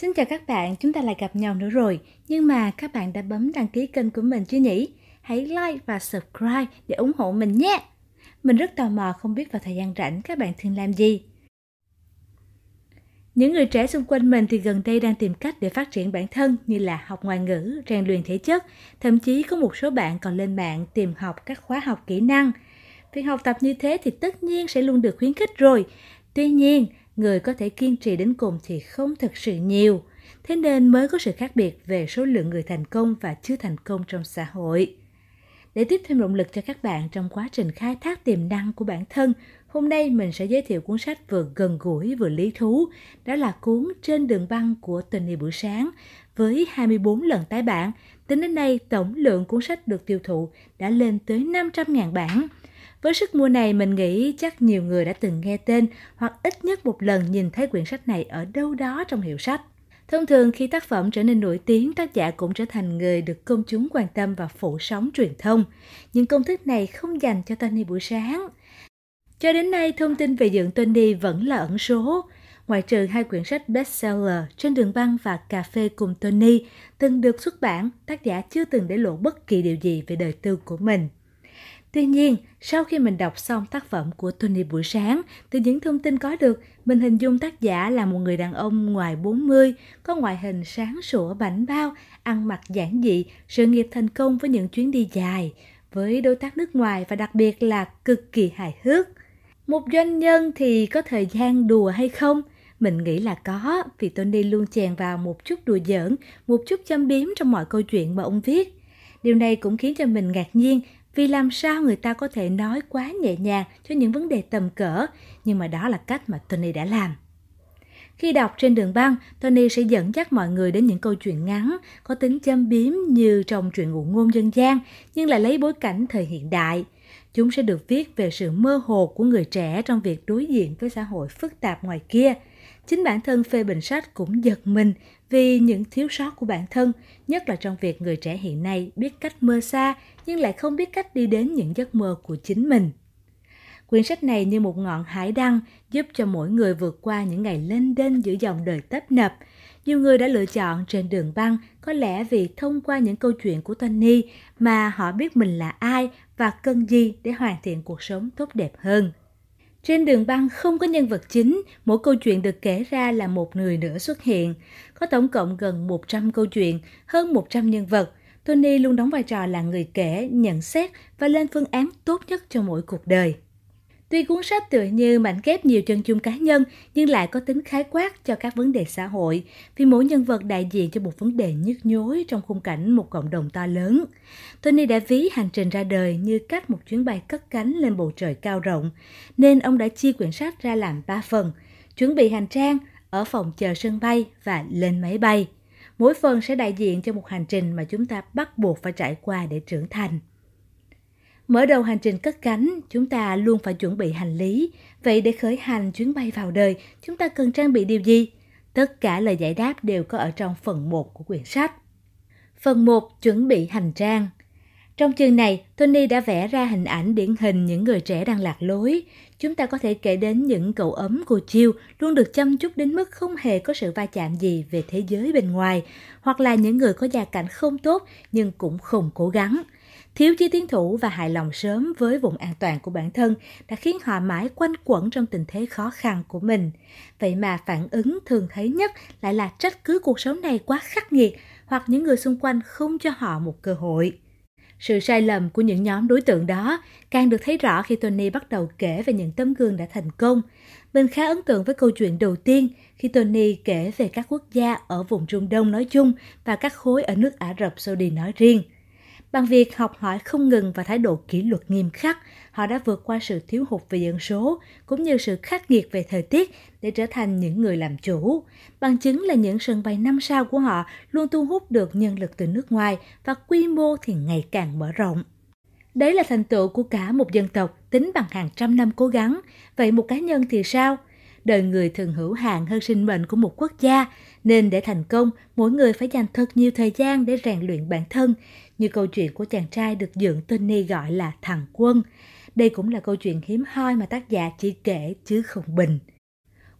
Xin chào các bạn, chúng ta lại gặp nhau nữa rồi. Nhưng mà các bạn đã bấm đăng ký kênh của mình chưa nhỉ? Hãy like và subscribe để ủng hộ mình nhé. Mình rất tò mò không biết vào thời gian rảnh các bạn thường làm gì. Những người trẻ xung quanh mình thì gần đây đang tìm cách để phát triển bản thân như là học ngoại ngữ, rèn luyện thể chất, thậm chí có một số bạn còn lên mạng tìm học các khóa học kỹ năng. Việc học tập như thế thì tất nhiên sẽ luôn được khuyến khích rồi. Tuy nhiên, người có thể kiên trì đến cùng thì không thực sự nhiều. Thế nên mới có sự khác biệt về số lượng người thành công và chưa thành công trong xã hội. Để tiếp thêm động lực cho các bạn trong quá trình khai thác tiềm năng của bản thân, hôm nay mình sẽ giới thiệu cuốn sách vừa gần gũi vừa lý thú, đó là cuốn Trên đường băng của Tony Bữa Sáng, với 24 lần tái bản. Tính đến nay, tổng lượng cuốn sách được tiêu thụ đã lên tới 500.000 bản. Với sức mua này, mình nghĩ chắc nhiều người đã từng nghe tên hoặc ít nhất một lần nhìn thấy quyển sách này ở đâu đó trong hiệu sách. Thông thường khi tác phẩm trở nên nổi tiếng, tác giả cũng trở thành người được công chúng quan tâm và phủ sóng truyền thông. Nhưng công thức này không dành cho Tony buổi sáng. Cho đến nay, thông tin về dựng Tony vẫn là ẩn số. Ngoại trừ hai quyển sách bestseller Trên đường băng và Cà phê cùng Tony từng được xuất bản, tác giả chưa từng để lộ bất kỳ điều gì về đời tư của mình. Tuy nhiên, sau khi mình đọc xong tác phẩm của Tony buổi sáng, từ những thông tin có được, mình hình dung tác giả là một người đàn ông ngoài 40, có ngoại hình sáng sủa bảnh bao, ăn mặc giản dị, sự nghiệp thành công với những chuyến đi dài, với đối tác nước ngoài và đặc biệt là cực kỳ hài hước. Một doanh nhân thì có thời gian đùa hay không? Mình nghĩ là có, vì Tony luôn chèn vào một chút đùa giỡn, một chút châm biếm trong mọi câu chuyện mà ông viết. Điều này cũng khiến cho mình ngạc nhiên vì làm sao người ta có thể nói quá nhẹ nhàng cho những vấn đề tầm cỡ, nhưng mà đó là cách mà Tony đã làm. Khi đọc trên đường băng, Tony sẽ dẫn dắt mọi người đến những câu chuyện ngắn, có tính châm biếm như trong truyện ngụ ngôn dân gian, nhưng lại lấy bối cảnh thời hiện đại. Chúng sẽ được viết về sự mơ hồ của người trẻ trong việc đối diện với xã hội phức tạp ngoài kia. Chính bản thân phê bình sách cũng giật mình vì những thiếu sót của bản thân, nhất là trong việc người trẻ hiện nay biết cách mơ xa nhưng lại không biết cách đi đến những giấc mơ của chính mình. Quyển sách này như một ngọn hải đăng giúp cho mỗi người vượt qua những ngày lên đên giữa dòng đời tấp nập. Nhiều người đã lựa chọn trên đường băng có lẽ vì thông qua những câu chuyện của Tony mà họ biết mình là ai và cần gì để hoàn thiện cuộc sống tốt đẹp hơn. Trên đường băng không có nhân vật chính, mỗi câu chuyện được kể ra là một người nữa xuất hiện. Có tổng cộng gần 100 câu chuyện, hơn 100 nhân vật. Tony luôn đóng vai trò là người kể, nhận xét và lên phương án tốt nhất cho mỗi cuộc đời. Tuy cuốn sách tựa như mảnh ghép nhiều chân chung cá nhân nhưng lại có tính khái quát cho các vấn đề xã hội vì mỗi nhân vật đại diện cho một vấn đề nhức nhối trong khung cảnh một cộng đồng to lớn. Tony đã ví hành trình ra đời như cách một chuyến bay cất cánh lên bầu trời cao rộng nên ông đã chia quyển sách ra làm ba phần, chuẩn bị hành trang, ở phòng chờ sân bay và lên máy bay. Mỗi phần sẽ đại diện cho một hành trình mà chúng ta bắt buộc phải trải qua để trưởng thành. Mở đầu hành trình cất cánh, chúng ta luôn phải chuẩn bị hành lý. Vậy để khởi hành chuyến bay vào đời, chúng ta cần trang bị điều gì? Tất cả lời giải đáp đều có ở trong phần 1 của quyển sách. Phần 1. Chuẩn bị hành trang Trong chương này, Tony đã vẽ ra hình ảnh điển hình những người trẻ đang lạc lối. Chúng ta có thể kể đến những cậu ấm cô chiêu luôn được chăm chút đến mức không hề có sự va chạm gì về thế giới bên ngoài, hoặc là những người có gia cảnh không tốt nhưng cũng không cố gắng – Thiếu chi tiến thủ và hài lòng sớm với vùng an toàn của bản thân đã khiến họ mãi quanh quẩn trong tình thế khó khăn của mình. Vậy mà phản ứng thường thấy nhất lại là trách cứ cuộc sống này quá khắc nghiệt hoặc những người xung quanh không cho họ một cơ hội. Sự sai lầm của những nhóm đối tượng đó càng được thấy rõ khi Tony bắt đầu kể về những tấm gương đã thành công. Mình khá ấn tượng với câu chuyện đầu tiên khi Tony kể về các quốc gia ở vùng Trung Đông nói chung và các khối ở nước Ả Rập Saudi nói riêng – Bằng việc học hỏi không ngừng và thái độ kỷ luật nghiêm khắc, họ đã vượt qua sự thiếu hụt về dân số cũng như sự khắc nghiệt về thời tiết để trở thành những người làm chủ. Bằng chứng là những sân bay năm sao của họ luôn thu hút được nhân lực từ nước ngoài và quy mô thì ngày càng mở rộng. Đấy là thành tựu của cả một dân tộc tính bằng hàng trăm năm cố gắng. Vậy một cá nhân thì sao? Đời người thường hữu hạn hơn sinh mệnh của một quốc gia, nên để thành công, mỗi người phải dành thật nhiều thời gian để rèn luyện bản thân, như câu chuyện của chàng trai được dựng Tony gọi là thằng quân. Đây cũng là câu chuyện hiếm hoi mà tác giả chỉ kể chứ không bình.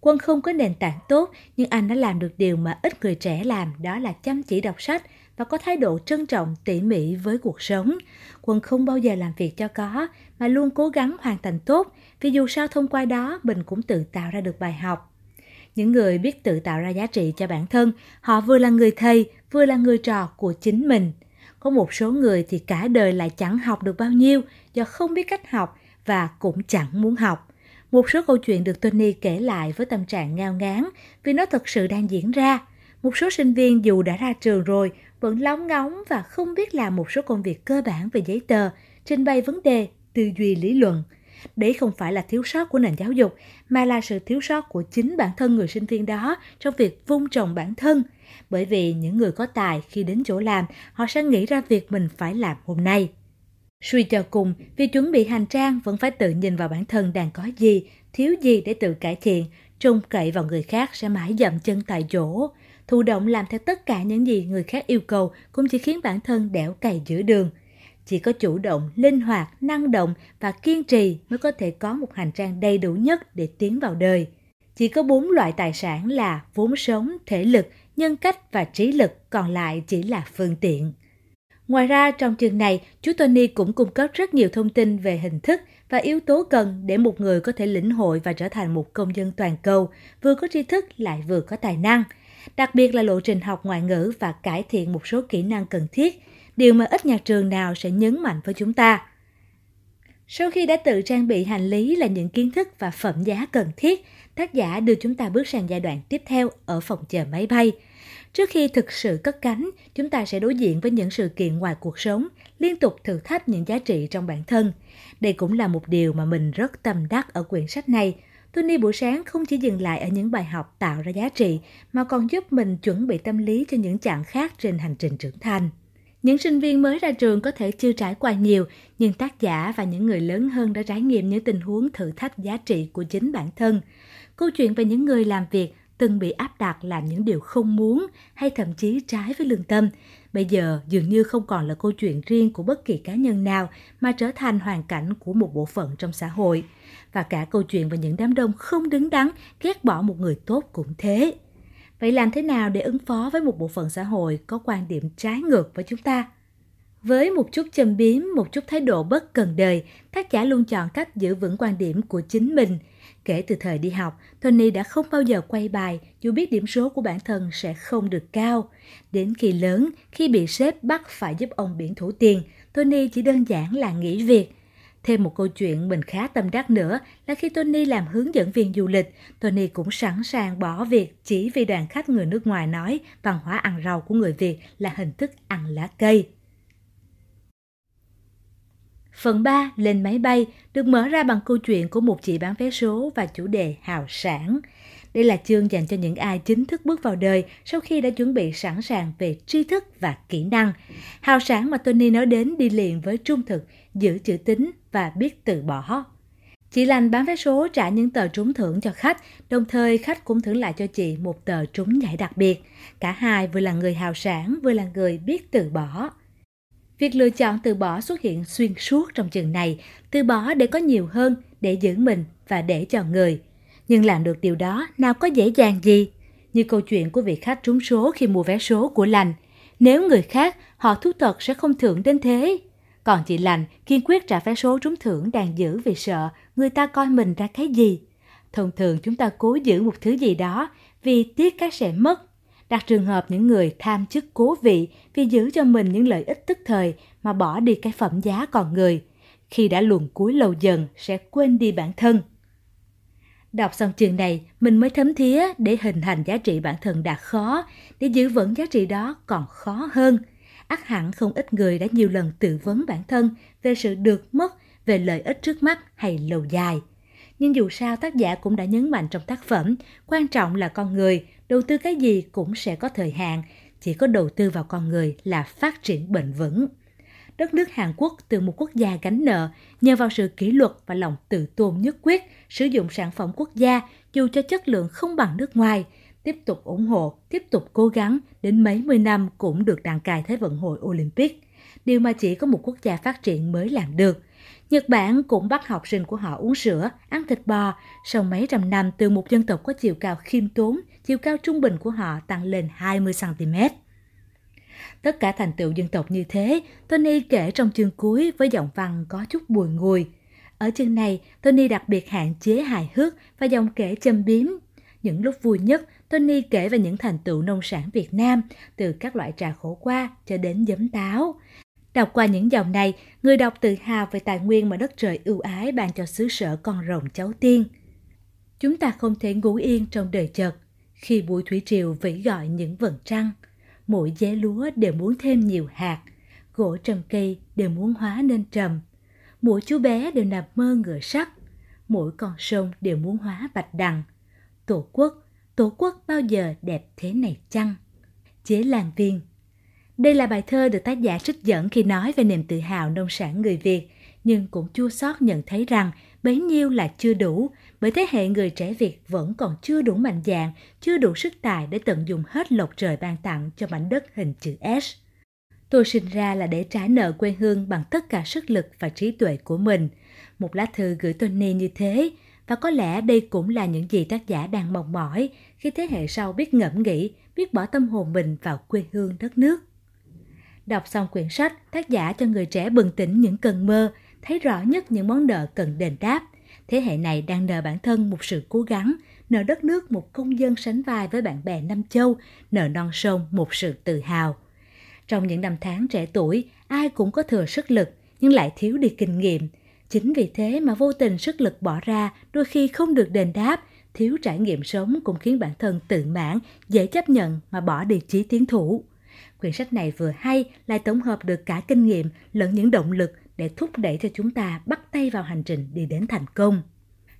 Quân không có nền tảng tốt, nhưng anh đã làm được điều mà ít người trẻ làm, đó là chăm chỉ đọc sách và có thái độ trân trọng tỉ mỉ với cuộc sống. Quân không bao giờ làm việc cho có, mà luôn cố gắng hoàn thành tốt, vì dù sao thông qua đó mình cũng tự tạo ra được bài học. Những người biết tự tạo ra giá trị cho bản thân, họ vừa là người thầy, vừa là người trò của chính mình. Có một số người thì cả đời lại chẳng học được bao nhiêu do không biết cách học và cũng chẳng muốn học. Một số câu chuyện được Tony kể lại với tâm trạng ngao ngán vì nó thật sự đang diễn ra. Một số sinh viên dù đã ra trường rồi vẫn lóng ngóng và không biết làm một số công việc cơ bản về giấy tờ, trình bày vấn đề, tư duy lý luận. Đấy không phải là thiếu sót của nền giáo dục, mà là sự thiếu sót của chính bản thân người sinh viên đó trong việc vun trồng bản thân. Bởi vì những người có tài khi đến chỗ làm, họ sẽ nghĩ ra việc mình phải làm hôm nay. Suy cho cùng, vì chuẩn bị hành trang vẫn phải tự nhìn vào bản thân đang có gì, thiếu gì để tự cải thiện, trông cậy vào người khác sẽ mãi dậm chân tại chỗ. Thụ động làm theo tất cả những gì người khác yêu cầu cũng chỉ khiến bản thân đẻo cày giữa đường. Chỉ có chủ động, linh hoạt, năng động và kiên trì mới có thể có một hành trang đầy đủ nhất để tiến vào đời. Chỉ có bốn loại tài sản là vốn sống, thể lực, nhân cách và trí lực, còn lại chỉ là phương tiện. Ngoài ra, trong chương này, chú Tony cũng cung cấp rất nhiều thông tin về hình thức và yếu tố cần để một người có thể lĩnh hội và trở thành một công dân toàn cầu, vừa có tri thức lại vừa có tài năng. Đặc biệt là lộ trình học ngoại ngữ và cải thiện một số kỹ năng cần thiết, điều mà ít nhà trường nào sẽ nhấn mạnh với chúng ta. Sau khi đã tự trang bị hành lý là những kiến thức và phẩm giá cần thiết, tác giả đưa chúng ta bước sang giai đoạn tiếp theo ở phòng chờ máy bay – Trước khi thực sự cất cánh, chúng ta sẽ đối diện với những sự kiện ngoài cuộc sống, liên tục thử thách những giá trị trong bản thân. Đây cũng là một điều mà mình rất tâm đắc ở quyển sách này. Tony buổi sáng không chỉ dừng lại ở những bài học tạo ra giá trị, mà còn giúp mình chuẩn bị tâm lý cho những chặng khác trên hành trình trưởng thành. Những sinh viên mới ra trường có thể chưa trải qua nhiều, nhưng tác giả và những người lớn hơn đã trải nghiệm những tình huống thử thách giá trị của chính bản thân. Câu chuyện về những người làm việc từng bị áp đặt làm những điều không muốn hay thậm chí trái với lương tâm, bây giờ dường như không còn là câu chuyện riêng của bất kỳ cá nhân nào mà trở thành hoàn cảnh của một bộ phận trong xã hội. Và cả câu chuyện về những đám đông không đứng đắn ghét bỏ một người tốt cũng thế. Vậy làm thế nào để ứng phó với một bộ phận xã hội có quan điểm trái ngược với chúng ta? Với một chút châm biếm, một chút thái độ bất cần đời, tác giả luôn chọn cách giữ vững quan điểm của chính mình – Kể từ thời đi học, Tony đã không bao giờ quay bài dù biết điểm số của bản thân sẽ không được cao. Đến khi lớn, khi bị sếp bắt phải giúp ông biển thủ tiền, Tony chỉ đơn giản là nghỉ việc. Thêm một câu chuyện mình khá tâm đắc nữa là khi Tony làm hướng dẫn viên du lịch, Tony cũng sẵn sàng bỏ việc chỉ vì đoàn khách người nước ngoài nói văn hóa ăn rau của người Việt là hình thức ăn lá cây. Phần 3 lên máy bay được mở ra bằng câu chuyện của một chị bán vé số và chủ đề hào sản. Đây là chương dành cho những ai chính thức bước vào đời sau khi đã chuẩn bị sẵn sàng về tri thức và kỹ năng. Hào sản mà Tony nói đến đi liền với trung thực, giữ chữ tín và biết từ bỏ. Chị lành bán vé số trả những tờ trúng thưởng cho khách, đồng thời khách cũng thưởng lại cho chị một tờ trúng giải đặc biệt. Cả hai vừa là người hào sản, vừa là người biết từ bỏ. Việc lựa chọn từ bỏ xuất hiện xuyên suốt trong chừng này, từ bỏ để có nhiều hơn, để giữ mình và để cho người. Nhưng làm được điều đó nào có dễ dàng gì? Như câu chuyện của vị khách trúng số khi mua vé số của lành. Nếu người khác, họ thú thật sẽ không thưởng đến thế. Còn chị lành kiên quyết trả vé số trúng thưởng đang giữ vì sợ người ta coi mình ra cái gì. Thông thường chúng ta cố giữ một thứ gì đó vì tiếc cái sẽ mất đặt trường hợp những người tham chức cố vị vì giữ cho mình những lợi ích tức thời mà bỏ đi cái phẩm giá còn người. Khi đã luồn cuối lâu dần sẽ quên đi bản thân. Đọc xong chương này, mình mới thấm thía để hình thành giá trị bản thân đã khó, để giữ vững giá trị đó còn khó hơn. ắt hẳn không ít người đã nhiều lần tự vấn bản thân về sự được mất, về lợi ích trước mắt hay lâu dài. Nhưng dù sao tác giả cũng đã nhấn mạnh trong tác phẩm, quan trọng là con người, đầu tư cái gì cũng sẽ có thời hạn, chỉ có đầu tư vào con người là phát triển bền vững. Đất nước Hàn Quốc từ một quốc gia gánh nợ, nhờ vào sự kỷ luật và lòng tự tôn nhất quyết, sử dụng sản phẩm quốc gia dù cho chất lượng không bằng nước ngoài, tiếp tục ủng hộ, tiếp tục cố gắng đến mấy mươi năm cũng được đàn cài Thế vận hội Olympic. Điều mà chỉ có một quốc gia phát triển mới làm được. Nhật Bản cũng bắt học sinh của họ uống sữa, ăn thịt bò. Sau mấy trăm năm từ một dân tộc có chiều cao khiêm tốn, chiều cao trung bình của họ tăng lên 20cm. Tất cả thành tựu dân tộc như thế, Tony kể trong chương cuối với giọng văn có chút bùi ngùi. Ở chương này, Tony đặc biệt hạn chế hài hước và dòng kể châm biếm. Những lúc vui nhất, Tony kể về những thành tựu nông sản Việt Nam, từ các loại trà khổ qua cho đến giấm táo. Đọc qua những dòng này, người đọc tự hào về tài nguyên mà đất trời ưu ái ban cho xứ sở con rồng cháu tiên. Chúng ta không thể ngủ yên trong đời chợt, khi buổi thủy triều vẫy gọi những vầng trăng. Mỗi dế lúa đều muốn thêm nhiều hạt, gỗ trầm cây đều muốn hóa nên trầm. Mỗi chú bé đều nằm mơ ngựa sắt, mỗi con sông đều muốn hóa bạch đằng. Tổ quốc, tổ quốc bao giờ đẹp thế này chăng? Chế làng viên đây là bài thơ được tác giả trích dẫn khi nói về niềm tự hào nông sản người Việt, nhưng cũng chua xót nhận thấy rằng bấy nhiêu là chưa đủ, bởi thế hệ người trẻ Việt vẫn còn chưa đủ mạnh dạn, chưa đủ sức tài để tận dụng hết lộc trời ban tặng cho mảnh đất hình chữ S. Tôi sinh ra là để trả nợ quê hương bằng tất cả sức lực và trí tuệ của mình. Một lá thư gửi Tony như thế, và có lẽ đây cũng là những gì tác giả đang mong mỏi khi thế hệ sau biết ngẫm nghĩ, biết bỏ tâm hồn mình vào quê hương đất nước. Đọc xong quyển sách, tác giả cho người trẻ bừng tỉnh những cơn mơ, thấy rõ nhất những món nợ cần đền đáp. Thế hệ này đang nợ bản thân một sự cố gắng, nợ đất nước một công dân sánh vai với bạn bè Nam Châu, nợ non sông một sự tự hào. Trong những năm tháng trẻ tuổi, ai cũng có thừa sức lực, nhưng lại thiếu đi kinh nghiệm. Chính vì thế mà vô tình sức lực bỏ ra đôi khi không được đền đáp, thiếu trải nghiệm sống cũng khiến bản thân tự mãn, dễ chấp nhận mà bỏ đi chí tiến thủ. Quyển sách này vừa hay lại tổng hợp được cả kinh nghiệm lẫn những động lực để thúc đẩy cho chúng ta bắt tay vào hành trình đi đến thành công.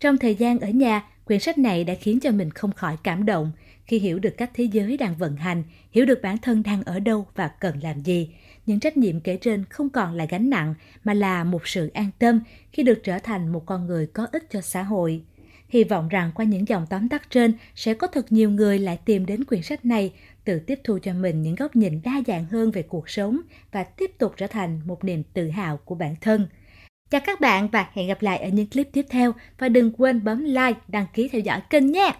Trong thời gian ở nhà, quyển sách này đã khiến cho mình không khỏi cảm động khi hiểu được cách thế giới đang vận hành, hiểu được bản thân đang ở đâu và cần làm gì. Những trách nhiệm kể trên không còn là gánh nặng mà là một sự an tâm khi được trở thành một con người có ích cho xã hội. Hy vọng rằng qua những dòng tóm tắt trên sẽ có thật nhiều người lại tìm đến quyển sách này tự tiếp thu cho mình những góc nhìn đa dạng hơn về cuộc sống và tiếp tục trở thành một niềm tự hào của bản thân. Chào các bạn và hẹn gặp lại ở những clip tiếp theo và đừng quên bấm like, đăng ký theo dõi kênh nhé!